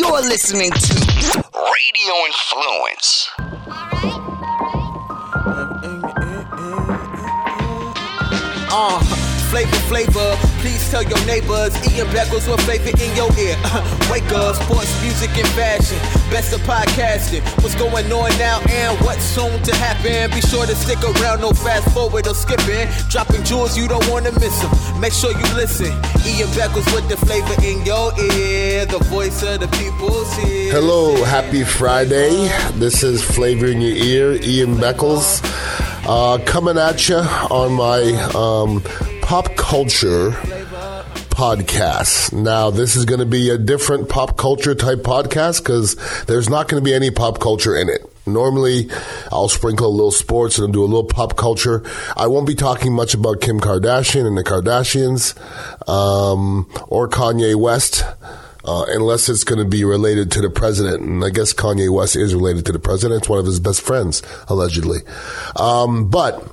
You're listening to Radio Influence. Uh, flavor, flavor. Please tell your neighbors. Ian Beckles with flavor in your ear. Wake up, sports, music, and fashion. Best of podcasting. What's going on now and what's soon to happen? Be sure to stick around, no fast forward or skipping. Dropping jewels, you don't want to miss them. Make sure you listen. Ian Beckles with the flavor in your ear. The voice of the people's here. Hello, happy Friday. This is Flavor in Your Ear, Ian Beckles, uh, coming at you on my um, pop culture podcast. Now, this is going to be a different pop culture type podcast because there's not going to be any pop culture in it. Normally, I'll sprinkle a little sports and do a little pop culture. I won't be talking much about Kim Kardashian and the Kardashians um, or Kanye West. Uh, unless it's going to be related to the president. And I guess Kanye West is related to the president. It's one of his best friends, allegedly. Um, but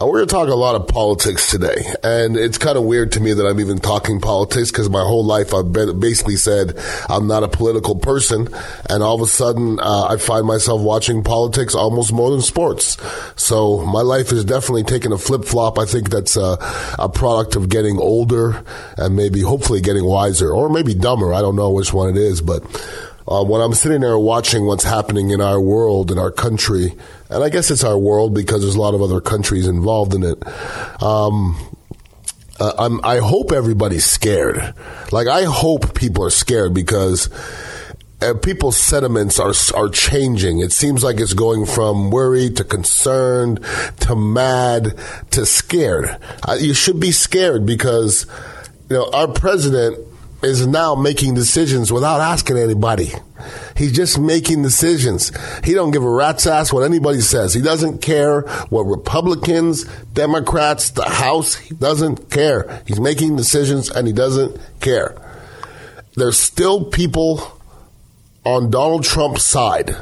uh, we're going to talk a lot of politics today. And it's kind of weird to me that I'm even talking politics because my whole life I've been, basically said I'm not a political person. And all of a sudden, uh, I find myself watching politics almost more than sports. So my life is definitely taking a flip flop. I think that's a, a product of getting older and maybe hopefully getting wiser or maybe dumber. I don't know which one it is, but uh, when I'm sitting there watching what's happening in our world, in our country, and I guess it's our world because there's a lot of other countries involved in it. Um, uh, I'm, I hope everybody's scared. Like I hope people are scared because uh, people's sentiments are are changing. It seems like it's going from worried to concerned to mad to scared. Uh, you should be scared because you know our president is now making decisions without asking anybody. He's just making decisions. He don't give a rat's ass what anybody says. He doesn't care what Republicans, Democrats, the House, he doesn't care. He's making decisions and he doesn't care. There's still people on Donald Trump's side.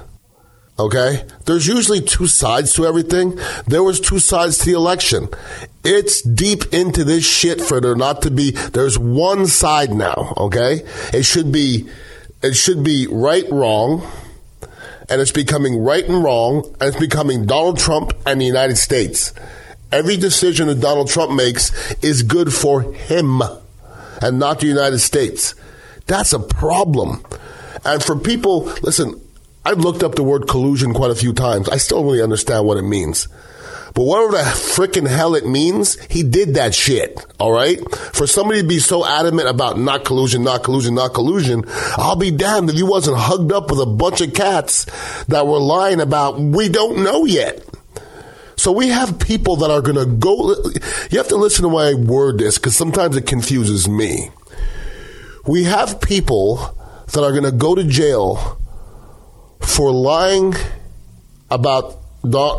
Okay? There's usually two sides to everything. There was two sides to the election. It's deep into this shit for there not to be there's one side now, okay? It should be it should be right wrong and it's becoming right and wrong and it's becoming Donald Trump and the United States. Every decision that Donald Trump makes is good for him and not the United States. That's a problem. And for people, listen, I've looked up the word collusion quite a few times. I still don't really understand what it means. But whatever the freaking hell it means, he did that shit. All right. For somebody to be so adamant about not collusion, not collusion, not collusion, I'll be damned if you wasn't hugged up with a bunch of cats that were lying about we don't know yet. So we have people that are going to go. You have to listen to why I word this because sometimes it confuses me. We have people that are going to go to jail for lying about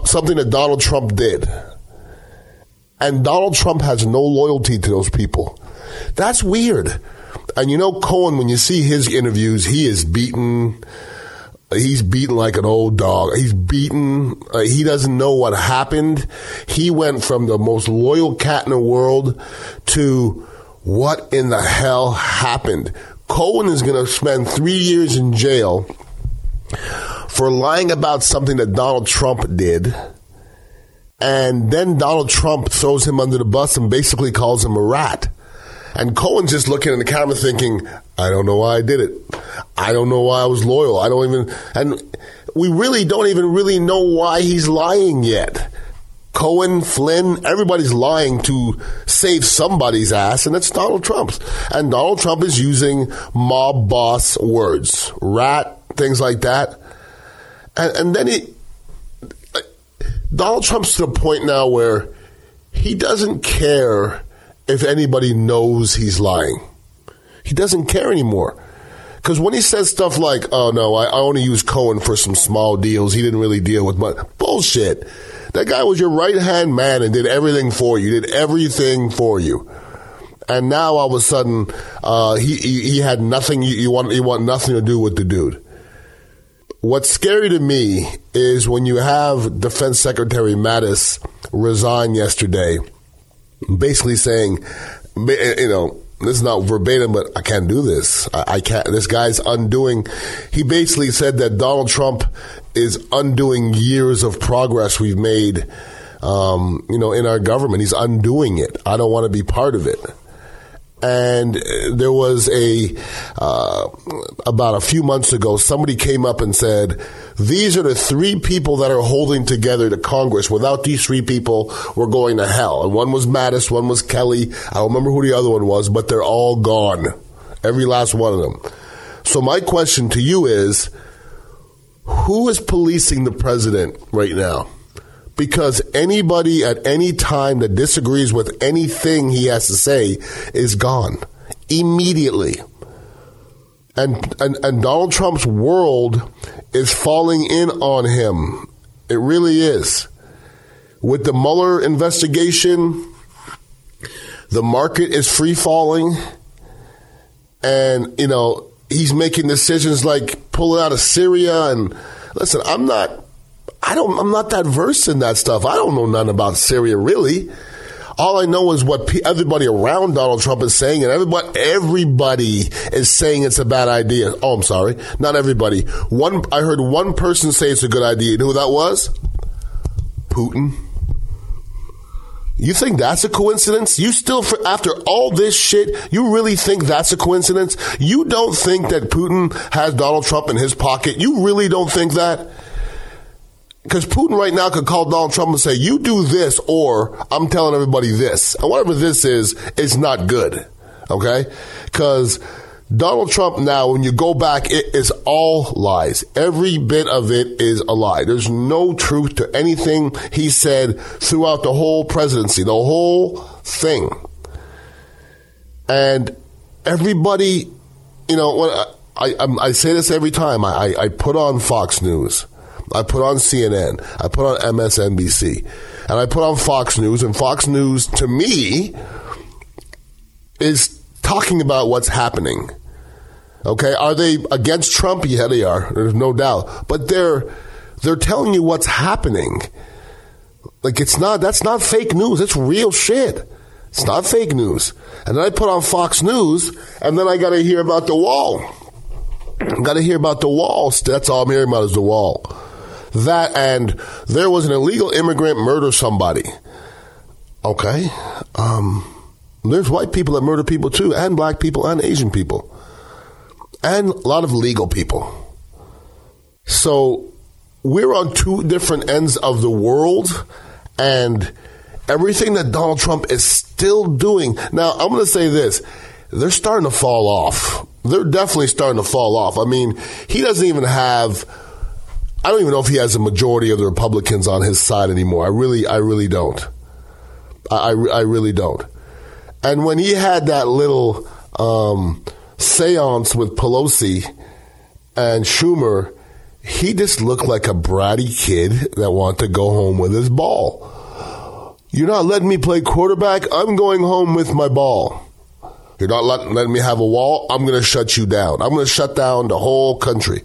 Something that Donald Trump did. And Donald Trump has no loyalty to those people. That's weird. And you know, Cohen, when you see his interviews, he is beaten. He's beaten like an old dog. He's beaten. Uh, he doesn't know what happened. He went from the most loyal cat in the world to what in the hell happened. Cohen is going to spend three years in jail for lying about something that Donald Trump did. And then Donald Trump throws him under the bus and basically calls him a rat. And Cohen's just looking in the camera thinking, I don't know why I did it. I don't know why I was loyal. I don't even, and we really don't even really know why he's lying yet. Cohen, Flynn, everybody's lying to save somebody's ass, and it's Donald Trump's. And Donald Trump is using mob boss words, rat, things like that. And, and then he, Donald Trump's to the point now where he doesn't care if anybody knows he's lying. He doesn't care anymore. Because when he says stuff like, oh no, I, I only use Cohen for some small deals, he didn't really deal with money. Bullshit. That guy was your right hand man and did everything for you, did everything for you. And now all of a sudden, uh, he, he, he had nothing. You, you want you want nothing to do with the dude. What's scary to me is when you have Defense Secretary Mattis resign yesterday, basically saying, you know, this is not verbatim, but I can't do this. I, I, can't. This guy's undoing. He basically said that Donald Trump is undoing years of progress we've made, um, you know, in our government. He's undoing it. I don't want to be part of it and there was a uh, about a few months ago somebody came up and said these are the three people that are holding together the congress. Without these three people we're going to hell. And one was mattis one was kelly. I don't remember who the other one was but they're all gone. Every last one of them. So my question to you is who is policing the president right now because anybody at any time that disagrees with anything he has to say is gone immediately. And, and, and Donald Trump's world is falling in on him. It really is. With the Mueller investigation, the market is free falling. And, you know, he's making decisions like pulling out of Syria. And listen, I'm not I don't. I'm not that versed in that stuff. I don't know nothing about Syria really. All I know is what everybody around Donald Trump is saying, and everybody everybody is saying it's a bad idea. Oh, I'm sorry, not everybody. One, I heard one person say it's a good idea. You know who that was? Putin. You think that's a coincidence? You still, after all this shit, you really think that's a coincidence? You don't think that Putin has Donald Trump in his pocket? You really don't think that? Because Putin right now could call Donald Trump and say, you do this, or I'm telling everybody this. And whatever this is, it's not good. Okay? Because Donald Trump now, when you go back, it is all lies. Every bit of it is a lie. There's no truth to anything he said throughout the whole presidency, the whole thing. And everybody, you know, I, I, I say this every time. I, I put on Fox News I put on CNN, I put on MSNBC, and I put on Fox News. And Fox News, to me, is talking about what's happening. Okay, are they against Trump? Yeah, they are. There's no doubt. But they're they're telling you what's happening. Like it's not that's not fake news. It's real shit. It's not fake news. And then I put on Fox News, and then I got to hear about the wall. Got to hear about the wall. That's all I'm hearing about is the wall that and there was an illegal immigrant murder somebody. Okay. Um, there's white people that murder people too, and black people and Asian people, and a lot of legal people. So we're on two different ends of the world, and everything that Donald Trump is still doing. Now, I'm going to say this they're starting to fall off. They're definitely starting to fall off. I mean, he doesn't even have I don't even know if he has a majority of the Republicans on his side anymore. I really, I really don't. I, I, really don't. And when he had that little um, seance with Pelosi and Schumer, he just looked like a bratty kid that wanted to go home with his ball. You're not letting me play quarterback. I'm going home with my ball. You're not letting, me have a wall. I'm going to shut you down. I'm going to shut down the whole country.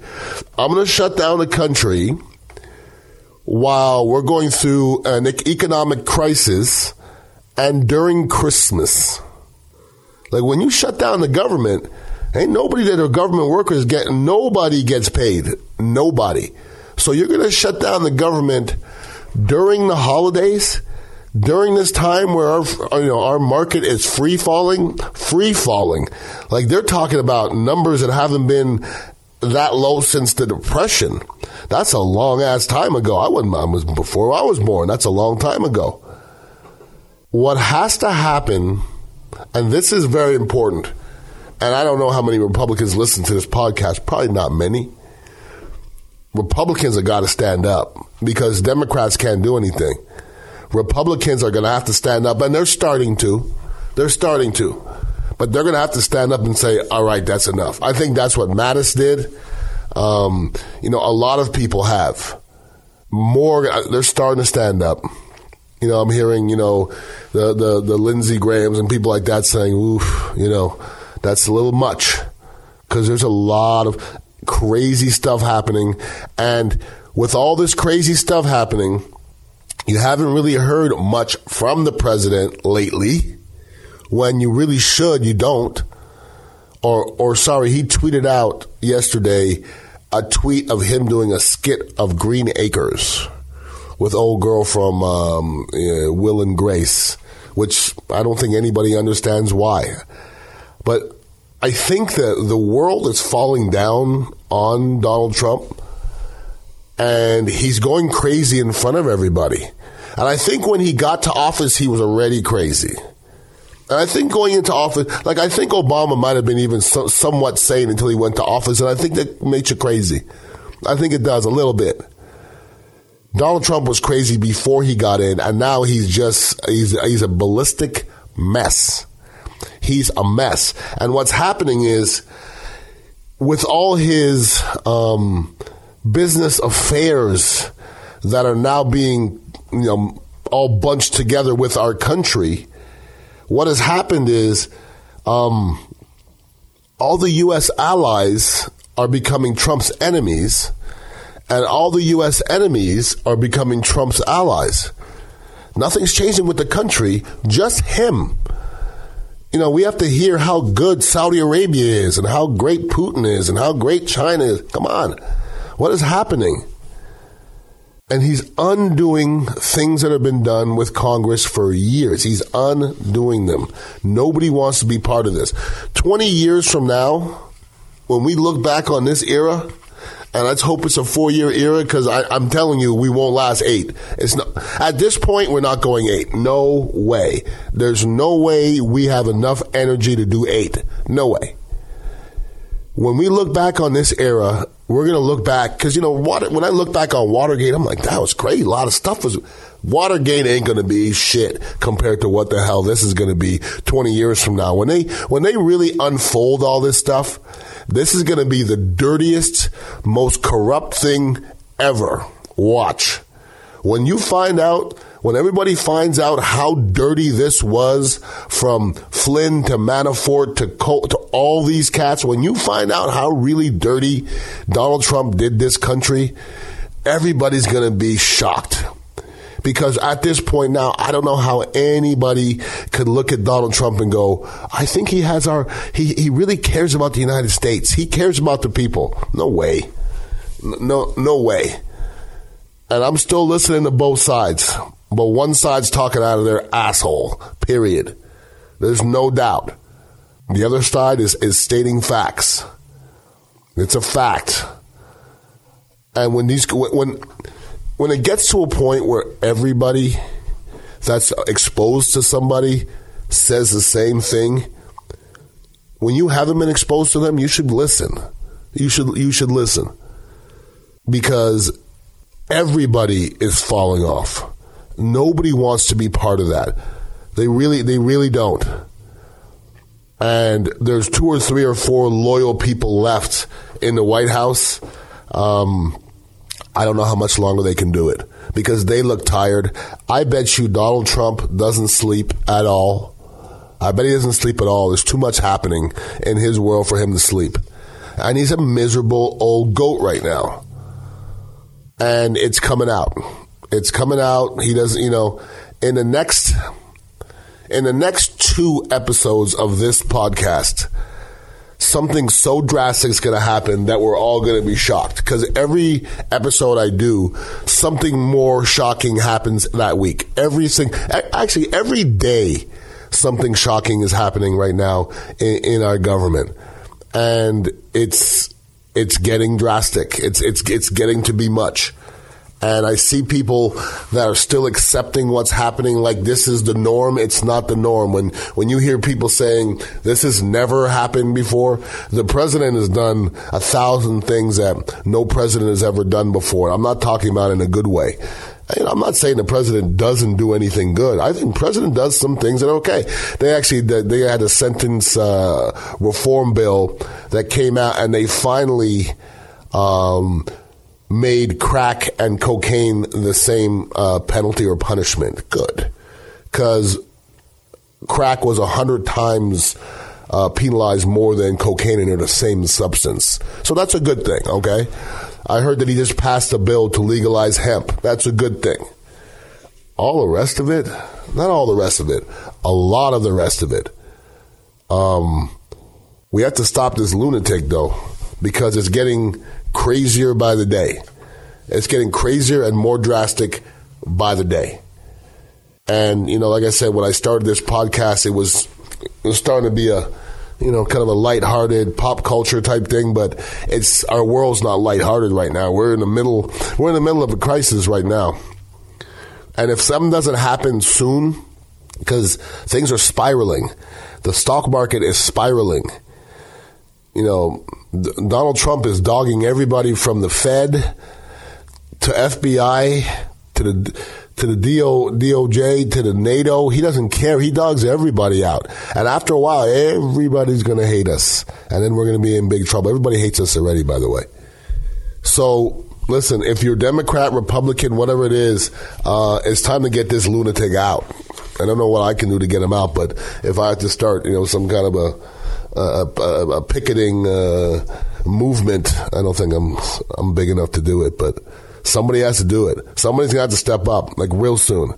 I'm going to shut down the country while we're going through an economic crisis and during Christmas. Like when you shut down the government, ain't nobody that are government workers get, nobody gets paid. Nobody. So you're going to shut down the government during the holidays? During this time where our you know our market is free falling, free falling. Like they're talking about numbers that haven't been that low since the depression. That's a long ass time ago. I wasn't I was before I was born. That's a long time ago. What has to happen and this is very important. And I don't know how many Republicans listen to this podcast, probably not many. Republicans have got to stand up because Democrats can't do anything. Republicans are going to have to stand up, and they're starting to. They're starting to. But they're going to have to stand up and say, all right, that's enough. I think that's what Mattis did. Um, you know, a lot of people have. More, they're starting to stand up. You know, I'm hearing, you know, the, the, the Lindsey Grahams and people like that saying, oof, you know, that's a little much. Because there's a lot of crazy stuff happening. And with all this crazy stuff happening, you haven't really heard much from the president lately. when you really should, you don't. Or, or sorry, he tweeted out yesterday a tweet of him doing a skit of Green Acres with old girl from um, uh, Will and Grace, which I don't think anybody understands why. But I think that the world is falling down on Donald Trump, and he's going crazy in front of everybody. And I think when he got to office, he was already crazy. And I think going into office, like I think Obama might have been even so, somewhat sane until he went to office, and I think that makes you crazy. I think it does a little bit. Donald Trump was crazy before he got in, and now he's just he's he's a ballistic mess. He's a mess, and what's happening is with all his um, business affairs that are now being you know all bunched together with our country. What has happened is um, all the U.S. allies are becoming Trump's enemies and all the U.S. enemies are becoming Trump's allies. Nothing's changing with the country, just him. You know, we have to hear how good Saudi Arabia is and how great Putin is and how great China is. Come on. What is happening? And he's undoing things that have been done with Congress for years. He's undoing them. Nobody wants to be part of this. 20 years from now, when we look back on this era, and let's hope it's a four year era because I'm telling you, we won't last eight. It's not at this point. We're not going eight. No way. There's no way we have enough energy to do eight. No way. When we look back on this era, we're going to look back because you know water, when I look back on Watergate, I'm like that was great. A lot of stuff was. Watergate ain't going to be shit compared to what the hell this is going to be 20 years from now. When they when they really unfold all this stuff, this is going to be the dirtiest, most corrupt thing ever. Watch. When you find out, when everybody finds out how dirty this was from Flynn to Manafort to, Col- to all these cats, when you find out how really dirty Donald Trump did this country, everybody's going to be shocked because at this point now, I don't know how anybody could look at Donald Trump and go, I think he has our, he, he really cares about the United States. He cares about the people. No way. No, no way. And I'm still listening to both sides, but one side's talking out of their asshole, period. There's no doubt. The other side is, is stating facts. It's a fact. And when these, when, when it gets to a point where everybody that's exposed to somebody says the same thing, when you haven't been exposed to them, you should listen. You should you should listen because everybody is falling off. Nobody wants to be part of that. They really they really don't. And there's two or three or four loyal people left in the White House. Um, I don't know how much longer they can do it because they look tired. I bet you Donald Trump doesn't sleep at all. I bet he doesn't sleep at all. There's too much happening in his world for him to sleep. And he's a miserable old goat right now. And it's coming out. It's coming out. He doesn't, you know, in the next in the next two episodes of this podcast, something so drastic is going to happen that we're all going to be shocked. Because every episode I do, something more shocking happens that week. Everything, actually, every day, something shocking is happening right now in, in our government, and it's it's getting drastic. It's it's it's getting to be much. And I see people that are still accepting what's happening like this is the norm. It's not the norm. When, when you hear people saying this has never happened before, the president has done a thousand things that no president has ever done before. I'm not talking about in a good way. I'm not saying the president doesn't do anything good. I think president does some things that are okay. They actually they had a sentence uh, reform bill that came out, and they finally um, made crack and cocaine the same uh, penalty or punishment. Good, because crack was a hundred times uh, penalized more than cocaine, and they're the same substance. So that's a good thing. Okay, I heard that he just passed a bill to legalize hemp. That's a good thing. All the rest of it, not all the rest of it, a lot of the rest of it Um, we have to stop this lunatic though, because it's getting crazier by the day. It's getting crazier and more drastic by the day. And you know, like I said, when I started this podcast, it was it was starting to be a you know kind of a lighthearted pop culture type thing, but it's our world's not lighthearted right now. We're in the middle we're in the middle of a crisis right now. And if something doesn't happen soon, because things are spiraling, the stock market is spiraling. You know, D- Donald Trump is dogging everybody from the Fed to FBI to the to the DO, DOJ to the NATO. He doesn't care. He dogs everybody out. And after a while, everybody's going to hate us. And then we're going to be in big trouble. Everybody hates us already, by the way. So listen, if you're Democrat, Republican, whatever it is, uh, it's time to get this lunatic out. I don't know what I can do to get him out, but if I have to start, you know, some kind of a, a, a, picketing uh, movement, I don't think I'm I'm big enough to do it. But somebody has to do it. Somebody's got to step up, like real soon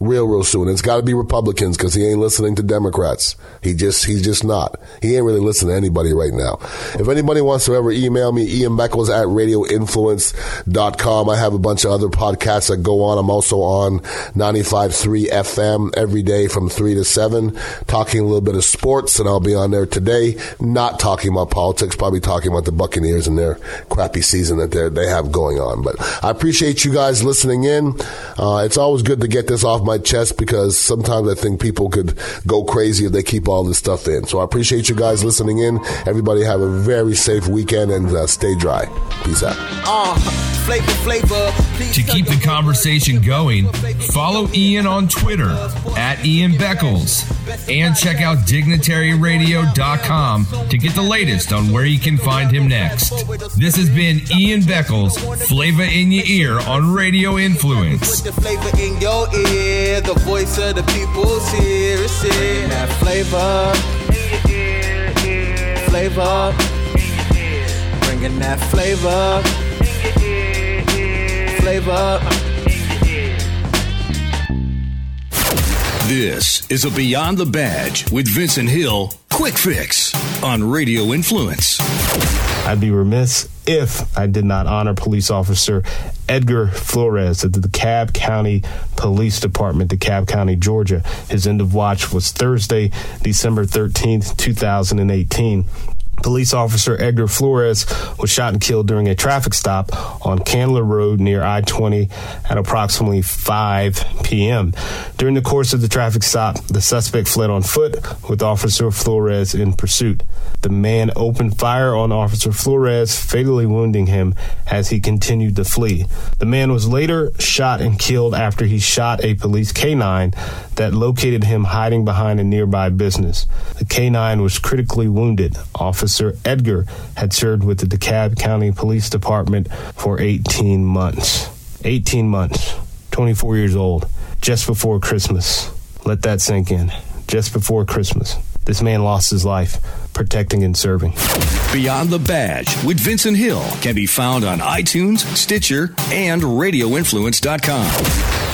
real, real soon. It's got to be Republicans because he ain't listening to Democrats. He just, he's just not. He ain't really listening to anybody right now. If anybody wants to ever email me, Ian Beckles at radioinfluence.com. I have a bunch of other podcasts that go on. I'm also on 95.3 FM every day from 3 to 7, talking a little bit of sports, and I'll be on there today, not talking about politics, probably talking about the Buccaneers and their crappy season that they have going on. But I appreciate you guys listening in. Uh, it's always good to get this off my chest because sometimes I think people could go crazy if they keep all this stuff in. So I appreciate you guys listening in. Everybody have a very safe weekend and uh, stay dry. Peace out. Uh, flavor, flavor. To keep the conversation going, follow Ian on Twitter at Ian Beckles and check out dignitaryradio.com to get the latest on where you can find him next. This has been Ian Beckles, Flavor in Your Ear on Radio Influence hear the voice of the people's here. Here. That flavor. Flavor. Bringing that flavor. Flavor. This is a Beyond the Badge with Vincent Hill Quick Fix on Radio Influence. I'd be remiss if I did not honor police officer Edgar Flores of the DeKalb County Police Department, DeKalb County, Georgia. His end of watch was Thursday, December 13th, 2018. Police officer Edgar Flores was shot and killed during a traffic stop on Candler Road near I 20 at approximately 5 p.m. During the course of the traffic stop, the suspect fled on foot with Officer Flores in pursuit. The man opened fire on Officer Flores, fatally wounding him as he continued to flee. The man was later shot and killed after he shot a police canine that located him hiding behind a nearby business. The canine was critically wounded. Officer Officer Edgar had served with the DeKalb County Police Department for 18 months. 18 months. 24 years old. Just before Christmas. Let that sink in. Just before Christmas. This man lost his life protecting and serving. Beyond the Badge with Vincent Hill can be found on iTunes, Stitcher, and RadioInfluence.com.